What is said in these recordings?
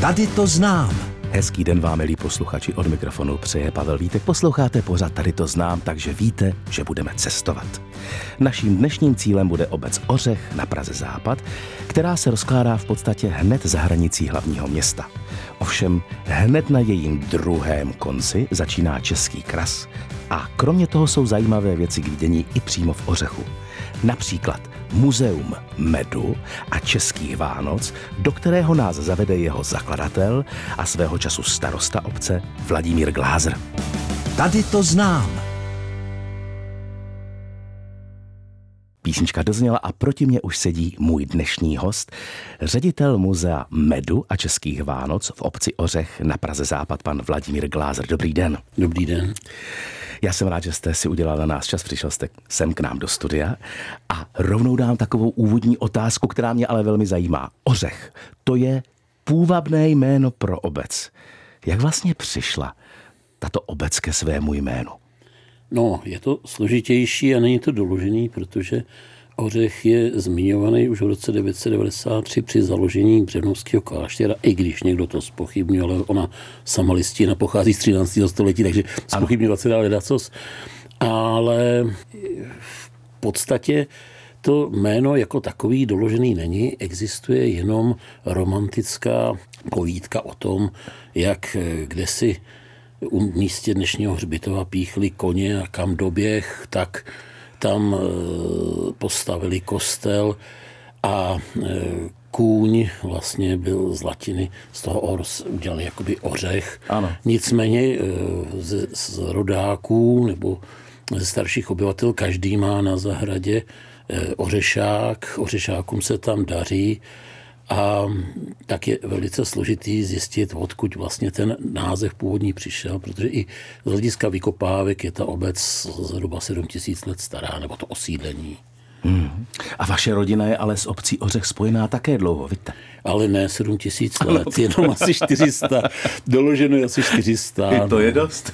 Tady to znám. Hezký den vám, milí posluchači, od mikrofonu přeje Pavel Vítek. Posloucháte pořád Tady to znám, takže víte, že budeme cestovat. Naším dnešním cílem bude obec Ořech na Praze Západ, která se rozkládá v podstatě hned za hranicí hlavního města. Ovšem hned na jejím druhém konci začíná Český kras a kromě toho jsou zajímavé věci k vidění i přímo v Ořechu. Například Muzeum medu a českých Vánoc, do kterého nás zavede jeho zakladatel a svého času starosta obce Vladimír Glázer. Tady to znám. Písnička dozněla a proti mě už sedí můj dnešní host, ředitel muzea Medu a Českých Vánoc v obci Ořech na Praze Západ, pan Vladimír Glázer. Dobrý den. Dobrý den. Já jsem rád, že jste si udělal na nás čas, přišel jste sem k nám do studia a rovnou dám takovou úvodní otázku, která mě ale velmi zajímá. Ořech, to je půvabné jméno pro obec. Jak vlastně přišla tato obec ke svému jménu? No, je to složitější a není to doložený, protože Ořech je zmiňovaný už v roce 993 při založení Břevnovského kláštera, i když někdo to spochybňuje, ale ona sama listina pochází z 13. století, takže spochybňovat se dá ledacos. Ale v podstatě to jméno jako takový doložený není, existuje jenom romantická povídka o tom, jak kde u místě dnešního hřbitova píchli koně a kam doběh, tak tam eh, postavili kostel a eh, kůň vlastně byl z latiny, z toho ors udělali jakoby ořech. Ano. Nicméně eh, z, z rodáků nebo ze starších obyvatel každý má na zahradě ořešák, ořešákům se tam daří a tak je velice složitý zjistit, odkud vlastně ten název původní přišel, protože i z hlediska vykopávek je ta obec zhruba 7 tisíc let stará, nebo to osídlení. Hmm. A vaše rodina je ale s obcí Ořech spojená také dlouho, víte? Ale ne 7 tisíc let, jenom asi 400. Doloženo je asi 400. I to je dost.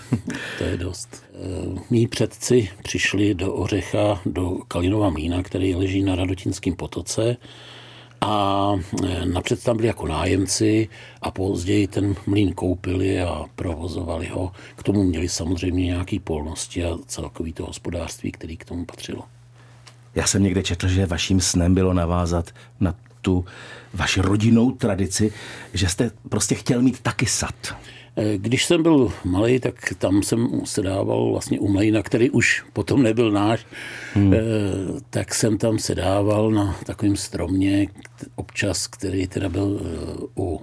To je dost. Eh, mí předci přišli do Ořecha, do Kalinova mlína, který leží na Radotinském potoce a e, napřed tam byli jako nájemci a později ten mlín koupili a provozovali ho. K tomu měli samozřejmě nějaké polnosti a celkový to hospodářství, který k tomu patřilo. Já jsem někde četl, že vaším snem bylo navázat na tu vaši rodinnou tradici, že jste prostě chtěl mít taky sad. Eh, když jsem byl malý, tak tam jsem se dával vlastně u mlejna, který už potom nebyl náš, hmm. Eh, tak jsem tam se dával na takovém stromě občas, který teda byl eh, u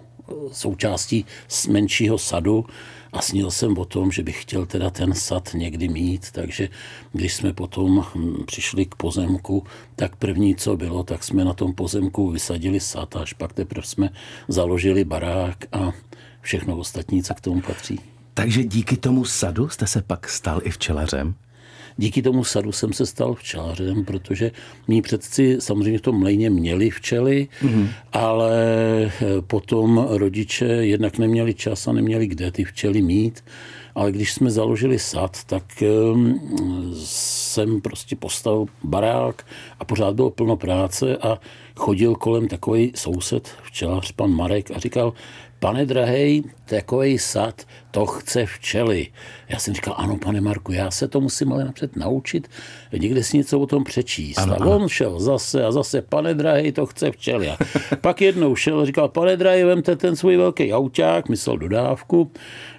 součástí z menšího sadu. A snil jsem o tom, že bych chtěl teda ten sad někdy mít, takže když jsme potom hm, přišli k pozemku, tak první, co bylo, tak jsme na tom pozemku vysadili sad. A až pak teprve jsme založili barák a všechno ostatní, co k tomu patří. Takže díky tomu sadu jste se pak stal i včelařem? Díky tomu sadu jsem se stal včelařem, protože mý předci samozřejmě v tom mlejně měli včely, mm-hmm. ale eh, potom rodiče jednak neměli čas a neměli kde ty včely mít. Ale když jsme založili sad, tak ehm, jsem prostě postavil barák a pořád bylo plno práce a chodil kolem takový soused, včelař, pan Marek a říkal, pane drahej, takový sad, to chce včely. Já jsem říkal, ano, pane Marku, já se to musím ale napřed naučit, někde si něco o tom přečíst. Ano, a on šel zase a zase, pane drahej, to chce včely. A pak jednou šel a říkal, pane drahej, vemte ten svůj velký auták, myslel dodávku,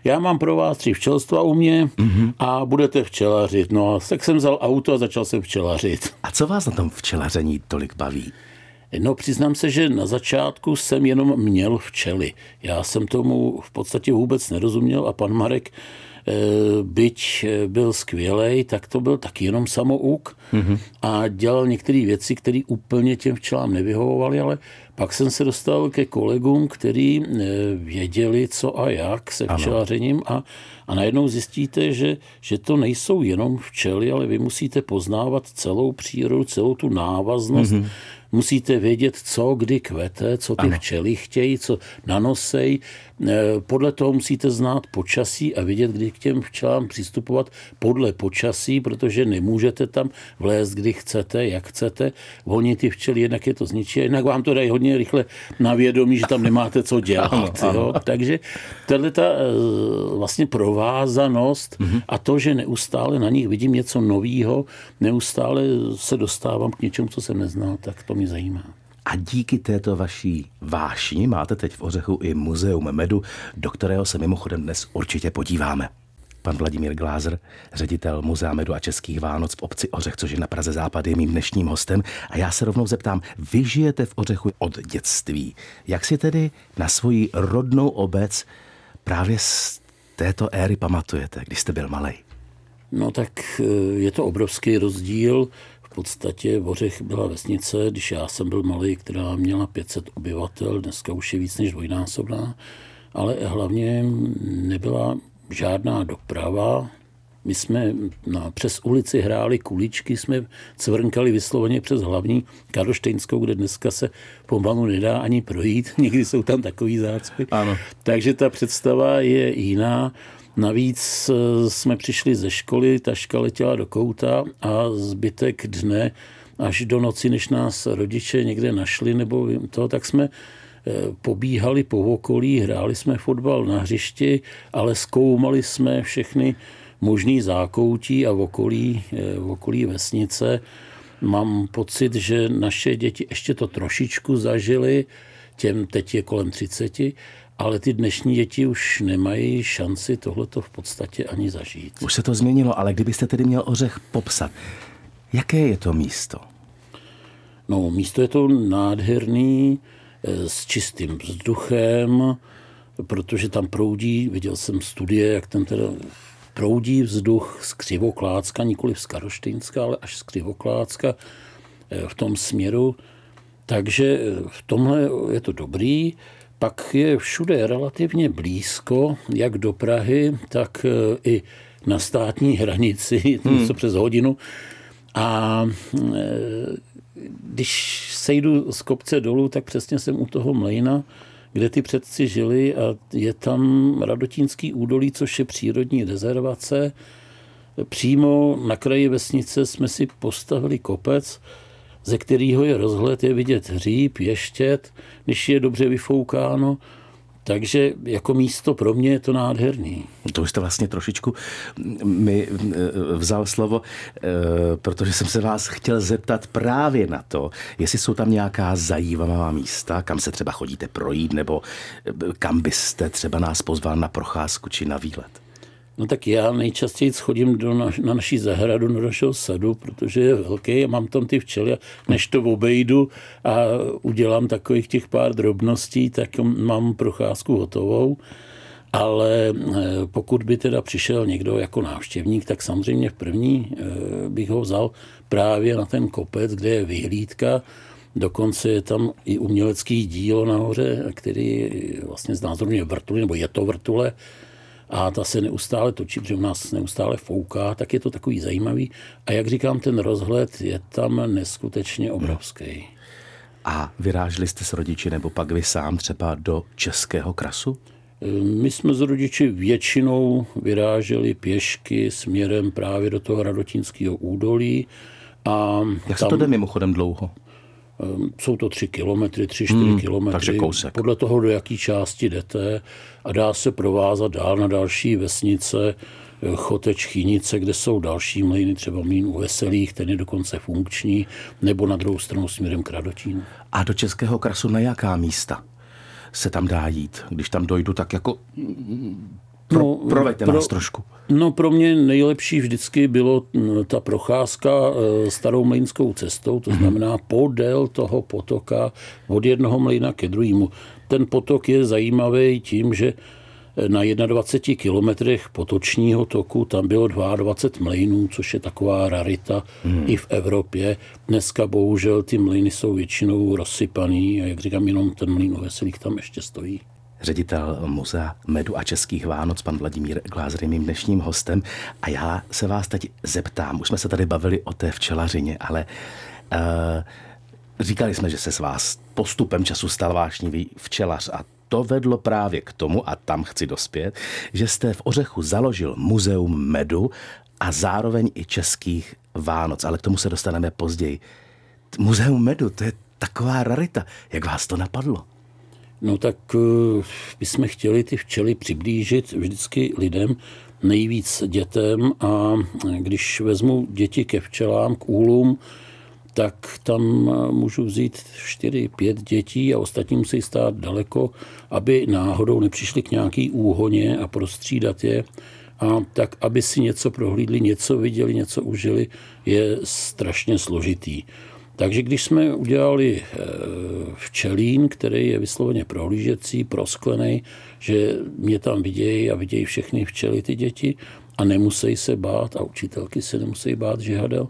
já mám pro vás tři včelstva u mě mm-hmm. a budete včelařit. No, tak jsem vzal auto a začal jsem včelařit. A co vás na tom včelaření tolik baví? No přiznám se, že na začátku jsem jenom měl včely. Já jsem tomu v podstatě vůbec nerozuměl a pan Marek eh, byť eh, byl skvělý, tak to byl taky jenom samouk mm-hmm. a dělal některé věci, které úplně těm včelám nevyhovovaly, ale pak jsem se dostal ke kolegům, kteří eh, věděli, co a jak se včelařením a, a najednou zjistíte, že, že to nejsou jenom včely, ale vy musíte poznávat celou přírodu, celou tu návaznost mm-hmm musíte vědět, co kdy kvete, co ty Ano. včely chtějí, co nanosej. Eh, Podle toho musíte znát počasí a vědět, kdy k těm včelám přistupovat podle počasí, protože nemůžete tam vlézt, kdy chcete, jak chcete. Oni ty včely, jednak je to zničí, a jinak vám to dají hodně rychle na vědomí, že tam nemáte co dělat. Ano, ano. Jo? Takže tahle ta eh, vlastně provázanost Mhm. a to, že neustále na nich vidím něco nového, neustále se dostávám k něčemu, co jsem neznal, tak to mě zajímá. A díky této vaší vášni máte teď v Ořechu i muzeum medu, do kterého se mimochodem dnes určitě podíváme. Pan Vladimír Glázer, ředitel Muzea medu a českých Vánoc v obci Ořech, což je na Praze Západ, je mým dnešním hostem. A já se rovnou zeptám, vy žijete v Ořechu od dětství. Jak si tedy na svoji rodnou obec právě z této éry pamatujete, když jste byl malý? No tak eh, je to obrovský rozdíl. V podstatě Vořech byla vesnice, když já jsem byl malý, která měla 500 obyvatel, dneska už je víc než dvojnásobná, ale hlavně nebyla žádná doprava. My jsme na, přes ulici hráli kuličky, jsme cvrnkali vysloveně přes hlavní Karlštejnskou, kde dneska se pomalu nedá ani projít. Někdy jsou tam takový zácpy. Ano. Takže ta představa je jiná. Navíc eh, jsme přišli ze školy, taška letěla do kouta a zbytek dne až do noci, než nás rodiče někde našli, nebo to, tak jsme eh, pobíhali po okolí, hráli jsme fotbal na hřišti, ale zkoumali jsme všechny možný zákoutí a okolí, eh, okolí vesnice. Mám pocit, že naše děti ještě to trošičku zažili, těm teď je kolem 30, ale ty dnešní děti už nemají šanci tohleto v podstatě ani zažít. Už se to změnilo, ale kdybyste tedy měl Ořech popsat, jaké je to místo? No, místo je to nádherný, eh, s čistým vzduchem, protože tam proudí, viděl jsem studie, jak tam teda proudí vzduch z Křivoklácka, nikoli z Karoštejnska, ale až z Křivoklácka eh, v tom směru. Takže eh, v tomhle je to dobrý. Pak je všude relativně blízko, jak do Prahy, tak eh, i na státní hranici, něco přes hodinu. A eh, když sejdu z kopce dolů, tak přesně jsem u toho mlejna, kde ty předci žili a je tam Radotínský údolí, což je přírodní rezervace. Přímo na kraji vesnice jsme si postavili kopec, ze kterého je rozhled, je vidět hříb, ještět, když je dobře vyfoukáno. Takže jako místo pro mě je to nádherný. To už jste vlastně trošičku mi eh, vzal slovo, eh, protože jsem se vás chtěl zeptat právě na to, jestli jsou tam nějaká zajímavá místa, kam se třeba chodíte projít, nebo eh, kam byste třeba nás pozval na procházku či na výlet. No tak já nejčastěji chodím do naš, na naší zahradu, do našeho sadu, protože je velký a mám tam ty včely. A než to obejdu a udělám takových těch pár drobností, tak mám procházku hotovou. Ale eh, pokud by teda přišel někdo jako návštěvník, tak samozřejmě v první eh, bych ho vzal právě na ten kopec, kde je vyhlídka. Dokonce je tam i umělecký dílo nahoře, který vlastně znázorňuje vrtuly, nebo je to vrtule, a ta se neustále točí, protože u nás neustále fouká, tak je to takový zajímavý. A jak říkám, ten rozhled je tam neskutečně obrovský. A vyráželi jste s rodiči nebo pak vy sám třeba do Českého krasu? My jsme s rodiči většinou vyráželi pěšky směrem právě do toho Radotínského údolí. A Jak se to jde mimochodem dlouho? Ehm, Jsou to tři kilometry, tři, čtyři hmm, kilometry. takže kousek. Podle toho, do jaký části jdete a dá se provázat dál na další vesnice, eh, Choteč, Chynice, kde jsou další mlýny, třeba mlýn u Veselých, ten je dokonce funkční, nebo na druhou stranu směrem k Radotínu. A do Českého krasu na jaká místa se tam dá jít? Když tam dojdu, tak jako pro, No, proveďte pro- nás trošku. No pro mě nejlepší vždycky bylo mm, ta procházka eh, starou mlýnskou cestou, to znamená podél toho potoka od jednoho mlýna ke druhému. Ten potok je zajímavý tím, že eh, na 21 kilometrech potočního toku tam bylo 22 mlejnů, což je taková rarita hmm. i v Evropě. Dneska bohužel ty mlýny jsou většinou rozsypaný a jak říkám, jenom ten mlýn u Veselých tam ještě stojí. Ředitel Muzea medu a českých Vánoc, pan Vladimír Glázer je mým dnešním hostem. A já se vás teď zeptám, už jsme se tady bavili o té včelařině, ale uh, Říkali jsme, že se s vás postupem času stal vášnivý včelař a to vedlo právě k tomu, a tam chci dospět, že jste v Ořechu založil muzeum medu a zároveň i českých Vánoc, ale k tomu se dostaneme později. Muzeum medu, to je taková rarita. Jak vás to napadlo? No tak eh, my jsme chtěli ty včely přiblížit vždycky lidem, nejvíc dětem a když vezmu děti ke včelám, k úlům, tak tam můžu vzít 4-5 dětí a ostatní musí stát daleko, aby náhodou nepřišli k nějaký úhoně a prostřídat je. A tak, aby si něco prohlídli, něco viděli, něco užili, je strašně složitý. Takže když jsme udělali eh, včelín, který je vysloveně prohlížecí, prosklený, že mě tam vidějí a vidějí všechny včely ty děti a nemusí se bát a učitelky se nemusí bát žihadel,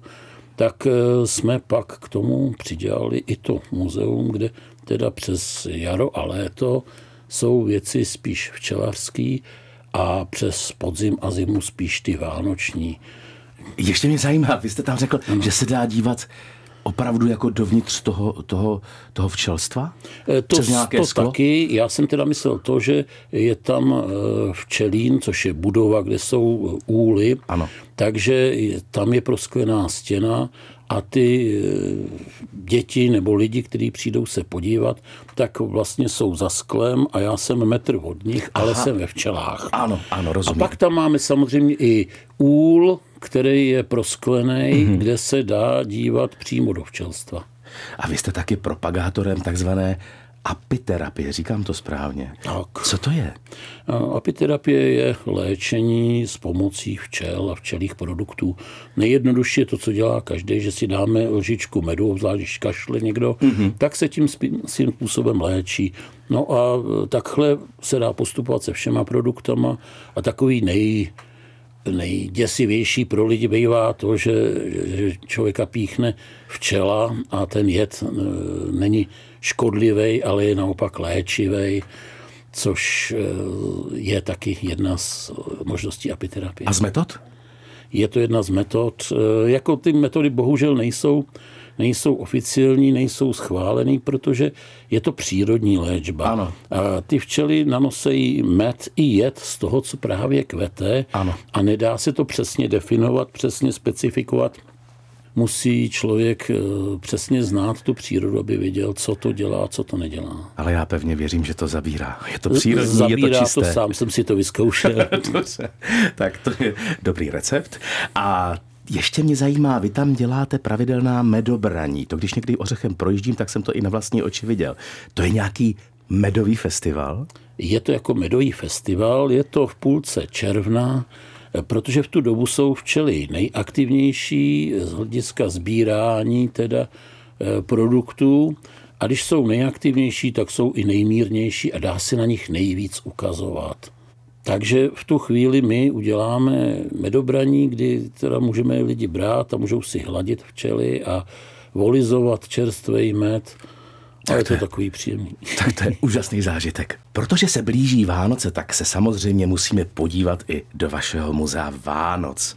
tak eh, jsme pak k tomu přidělali i to muzeum, kde teda přes jaro a léto jsou věci spíš včelařský a přes podzim a zimu spíš ty vánoční. Ještě mě zajímá, vy jste tam řekl, ano. že se dá dívat opravdu jako dovnitř toho, toho, toho včelstva? Eh, to, Přes nějaké to sklo? taky. Já jsem teda myslel to, že je tam eh, včelín, což je budova, kde jsou úly. Ano. Takže tam je prosklená stěna a ty eh, děti nebo lidi, kteří přijdou se podívat, tak vlastně jsou za sklem a já jsem metr od nich, ale Aha. jsem ve včelách. Ano, ano, rozumím. A pak tam máme samozřejmě i úl, který je prosklený, mm-hmm. kde se dá dívat přímo do včelstva. A vy jste taky propagátorem takzvané apiterapie, říkám to správně. Tak. Co to je? Apiterapie je léčení s pomocí včel a včelých produktů. Nejjednodušší je to, co dělá každý, že si dáme lžičku medu, obzvlášť když kašle někdo, mm-hmm. tak se tím svým způsobem léčí. No a takhle se dá postupovat se všema produktama a takový nej, nejděsivější pro lidi bývá to, že, že člověka píchne včela a ten jed e, není škodlivý, ale je naopak léčivý, což e, je taky jedna z možností apiterapie. A z metod? Je to jedna z metod. E, jako ty metody bohužel nejsou nejsou oficiální, nejsou schválený, protože je to přírodní léčba. Ano. A ty včely nanosejí med i jed z toho, co právě kvete ano. a nedá se to přesně definovat, přesně specifikovat musí člověk eh, přesně znát tu přírodu, aby věděl, co to dělá, co to nedělá. Ale já pevně věřím, že to zabírá. Je to přírodní, zabírá je to čisté. to sám jsem si to vyzkoušel. tak to je dobrý recept. A ještě mě zajímá, vy tam děláte pravidelná medobraní. To když někdy ořechem projíždím, tak jsem to i na vlastní oči viděl. To je nějaký medový festival? Je to jako medový festival, je to v půlce června, protože v tu dobu jsou včely nejaktivnější z hlediska sbírání teda eh, produktů a když jsou nejaktivnější, tak jsou i nejmírnější a dá se na nich nejvíc ukazovat. Takže v tu chvíli my uděláme medobraní, kdy teda můžeme lidi brát a můžou si hladit včely a volizovat čerstvý med. A je to, je takový příjemný. Tak to je úžasný zážitek. Protože se blíží Vánoce, tak se samozřejmě musíme podívat i do vašeho muzea Vánoc.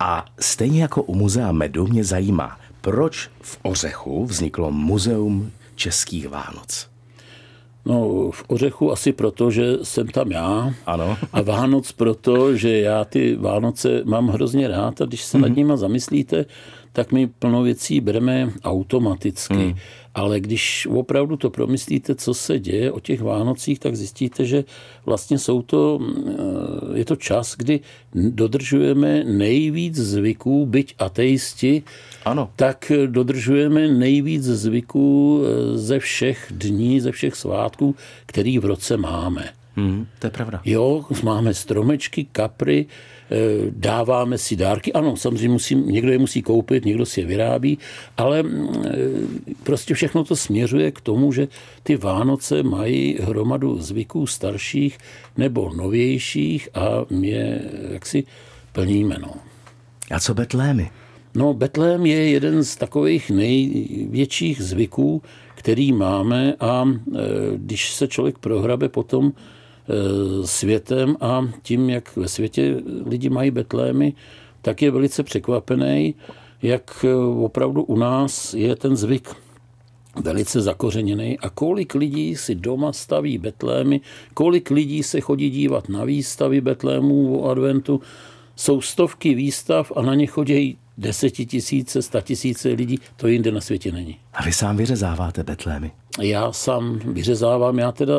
A stejně jako u muzea medu mě zajímá, proč v Ořechu vzniklo muzeum českých Vánoc. No, v Ořechu asi proto, že jsem tam já. Ano. A Vánoc proto, že já ty Vánoce mám hrozně rád a když se mm-hmm. nad mhm. nima zamyslíte, tak my plno věcí bereme automaticky. Mm. Ale když opravdu to promyslíte, co se děje o těch Vánocích, tak zjistíte, že vlastně jsou to, eh, je to čas, kdy dodržujeme nejvíc zvyků, byť ateisti, ano. tak dodržujeme nejvíc zvyků eh, ze všech dní, ze všech svátků, který v roce máme. Hmm, to je pravda. Jo, máme stromečky, kapry, dáváme si dárky. Ano, samozřejmě musím, někdo je musí koupit, někdo si je vyrábí, ale mm, eh, prostě všechno to směřuje k tomu, že ty Vánoce mají hromadu zvyků starších nebo novějších a mě jaksi plníme. No. A co Betlémy? No, Betlém je jeden z takových největších zvyků, který máme a e, když se člověk prohrabe potom světem a tím, jak ve světě lidi mají Betlémy, tak je velice překvapený, jak e, opravdu u nás je ten zvyk velice zakořeněný a kolik lidí si doma staví betlémy, kolik lidí se chodí dívat na výstavy betlémů o adventu. Jsou stovky výstav a na ně chodí desetitisíce, statisíce lidí, to jinde na světě není. A vy sám vyřezáváte betlémy? Já sám vyřezávám, já teda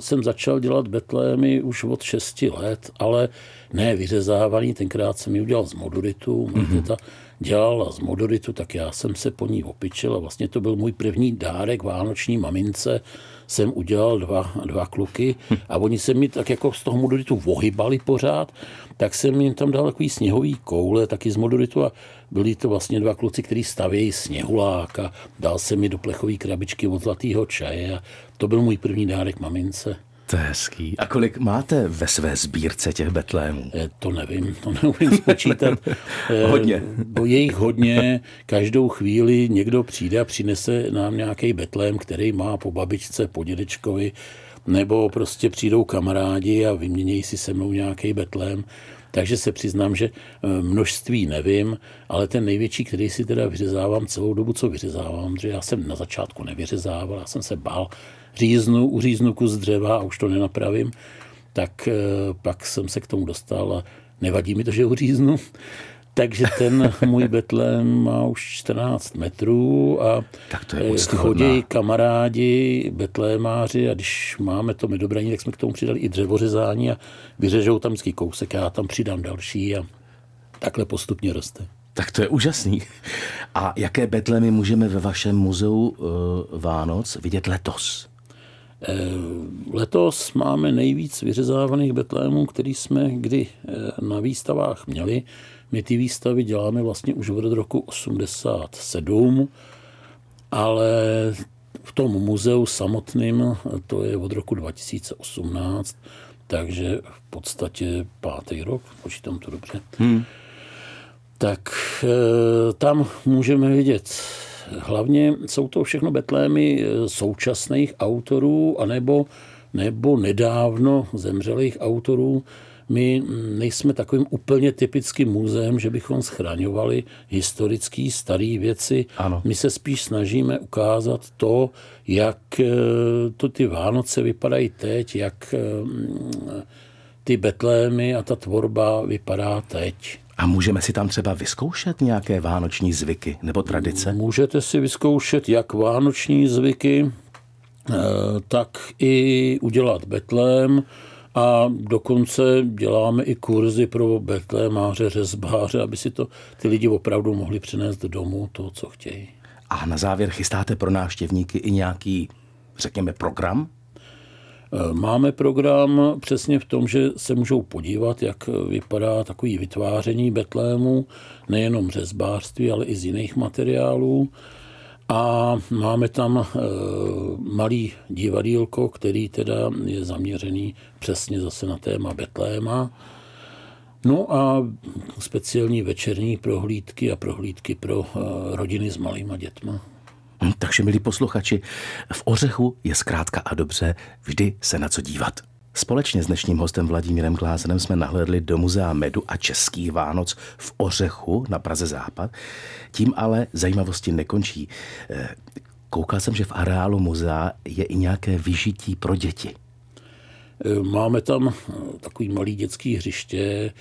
jsem začal dělat betlémy už od 6 let, ale ne vyřezávaný, tenkrát jsem ji udělal z moduritu, mm-hmm. dělala z moduritu, tak já jsem se po ní opičil a vlastně to byl můj první dárek vánoční mamince, jsem udělal dva, dva kluky a oni se mi tak jako z toho moduritu vohybali pořád, tak jsem jim tam dal takový sněhový koule, taky z moduritu a byli to vlastně dva kluci, kteří stavějí sněhulák a dal jsem mi do plechové krabičky od zlatého čaje a to byl můj první dárek mamince. To je hezký. A kolik máte ve své sbírce těch betlémů? Eh, to nevím, to neumím spočítat. hodně. Bo je jich hodně. Každou chvíli někdo přijde a přinese nám nějaký betlém, který má po babičce, po dědečkovi, nebo prostě přijdou kamarádi a vyměnějí si se mnou nějaký betlém. Takže se přiznám, že eh, množství nevím, ale ten největší, který si teda vyřezávám celou dobu, co vyřezávám, že já jsem na začátku nevyřezával, já jsem se bál, říznu, uříznu kus dřeva a už to nenapravím, tak eh, pak jsem se k tomu dostal a nevadí mi to, že uříznu. Takže ten můj betlém má už 14 metrů a tak to je eh, chodí kamarádi, betlémáři a když máme to medobraní, tak jsme k tomu přidali i dřevořezání a vyřežou tam vždycky kousek a já tam přidám další a takhle postupně roste. Tak to je úžasný. A jaké betlémy můžeme ve vašem muzeu uh, Vánoc vidět letos? Eh, letos máme nejvíc vyřezávaných betlémů, který jsme kdy na výstavách měli. My ty výstavy děláme vlastně už od roku 87, ale v tom muzeu samotným to je od roku 2018, takže v podstatě pátý rok, počítám to dobře. Hmm. Tak tam můžeme vidět hlavně jsou to všechno betlémy e, současných autorů anebo nebo nedávno zemřelých autorů, my nejsme takovým úplně typickým muzeem, že bychom schraňovali historické staré věci. Ano. My se spíš snažíme ukázat to, jak eh, to ty Vánoce vypadají teď, jak eh, ty betlémy a ta tvorba vypadá teď. A můžeme si tam třeba vyzkoušet nějaké vánoční zvyky nebo tradice? Můžete si vyzkoušet jak vánoční zvyky, eh, tak i udělat betlém, a dokonce děláme i kurzy pro betlémáře, řezbáře, aby si to ty lidi opravdu mohli přinést domů, to, co chtějí. A na závěr chystáte pro návštěvníky i nějaký, řekněme, program? Máme program přesně v tom, že se můžou podívat, jak vypadá takový vytváření betlému, nejenom řezbářství, ale i z jiných materiálů. A máme tam e, malý divadílko, který teda je zaměřený přesně zase na téma Betléma. No a speciální večerní prohlídky a prohlídky pro e, rodiny s malýma dětma. Hm, takže, milí posluchači, v Ořechu je zkrátka a dobře vždy se na co dívat. Společně s dnešním hostem Vladimírem Glázenem jsme nahlédli do Muzea medu a českých Vánoc v Ořechu na Praze Západ. Tím ale zajímavosti nekončí. Eh, koukal jsem, že v areálu muzea je i nějaké vyžití pro děti. Eh, máme tam takový malý dětský hřiště,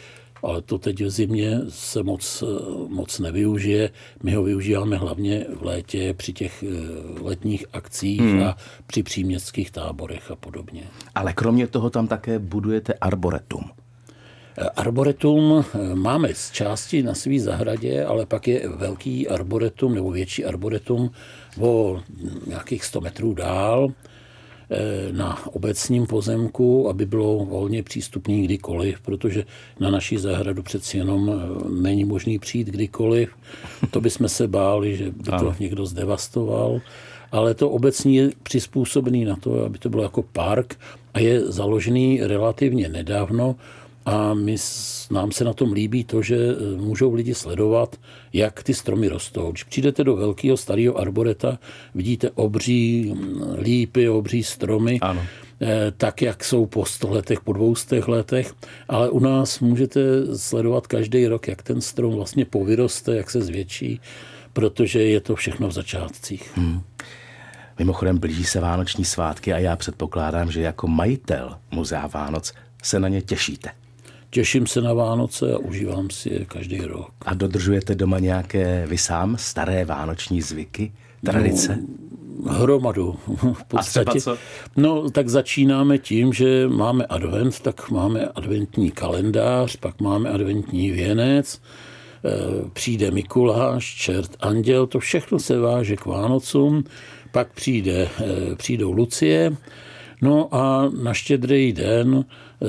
ale to teď v zimě se moc, moc nevyužije. My ho využíváme hlavně v létě při těch eh, letních akcích hmm. a při příměstských táborech a podobně. Ale kromě toho tam také budujete arboretum. Eh, arboretum eh, máme z části na své zahradě, ale pak je velký arboretum nebo větší arboretum o nějakých 100 metrů dál na obecním pozemku, aby bylo volně přístupný kdykoliv, protože na naší zahradu přeci jenom eh, není možný přijít kdykoliv. To bychom se báli, že by to někdo zdevastoval. Ale to obecní je přizpůsobený na to, aby to bylo jako park a je založený relativně nedávno a my, nám se na tom líbí to, že e, můžou lidi sledovat, jak ty stromy rostou. Když přijdete do velkého starého arboreta, vidíte obří lípy, obří stromy, ano. E, tak, jak jsou po 100 letech, po 200 letech, ale u nás můžete sledovat každý rok, jak ten strom vlastně povyroste, jak se zvětší, protože je to všechno v začátcích. Hmm. Mimochodem blíží se vánoční svátky a já předpokládám, že jako majitel Muzea Vánoc se na ně těšíte. Těším se na Vánoce a užívám si je každý rok. A dodržujete doma nějaké vy sám staré vánoční zvyky, tradice? No, hromadu. V podstatě. co? No, tak začínáme tím, že máme advent, tak máme adventní kalendář, pak máme adventní věnec, eh, přijde Mikuláš, čert, anděl, to všechno se váže k Vánocům, pak přijde, eh, přijdou Lucie, no a na štědrý den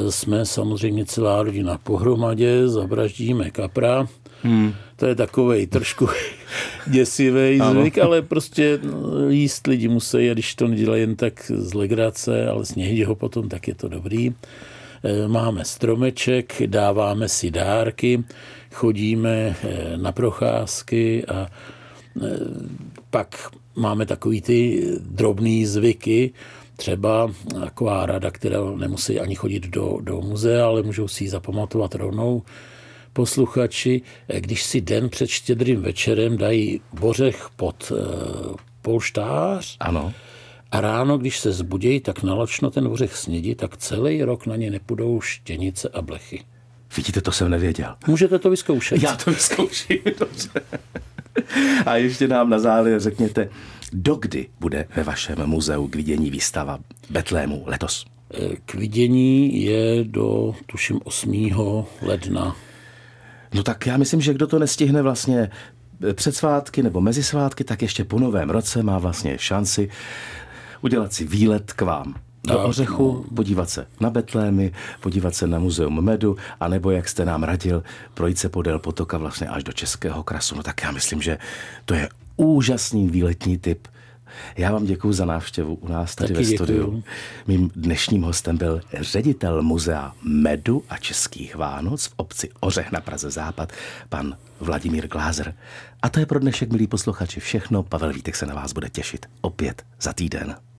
jsme samozřejmě celá rodina pohromadě, zavraždíme kapra, Hmm. To je takový trošku děsivý zvyk, ale prostě no, jíst lidi musí, a když to nedělají jen tak z legrace, ale sněhdí ho potom, tak je to dobrý. Eh, máme stromeček, dáváme si dárky, chodíme eh, na procházky a eh, pak máme takový ty drobné zvyky, třeba taková rada, která nemusí ani chodit do, do muzea, ale můžou si ji zapamatovat rovnou, posluchači, když si den před štědrým večerem dají bořech pod e, polštář, ano. a ráno, když se zbudějí, tak nalačno ten bořech snědí, tak celý rok na ně nepůjdou štěnice a blechy. Vidíte, to jsem nevěděl. Můžete to vyzkoušet. Já to vyzkouším, dobře. A ještě nám na závěr řekněte, dokdy bude ve vašem muzeu k vidění výstava Betlému letos? Eh, k vidění je do, tuším, 8. ledna. No tak já myslím, že kdo to nestihne vlastně před svátky nebo mezi svátky, tak ještě po novém roce má vlastně šanci udělat si výlet k vám do tak, Ořechu, no. podívat se na Betlémy, podívat se na muzeum medu, anebo, jak jste nám radil, projít se podél potoka vlastně až do Českého krasu. No tak já myslím, že to je úžasný výletní typ já vám děkuji za návštěvu u nás tady Taky ve studiu. Děkuju. Mým dnešním hostem byl ředitel muzea Medu a Českých Vánoc v obci Ořech na Praze Západ, pan Vladimír Glázer. A to je pro dnešek, milí posluchači, všechno. Pavel Vítek se na vás bude těšit opět za týden.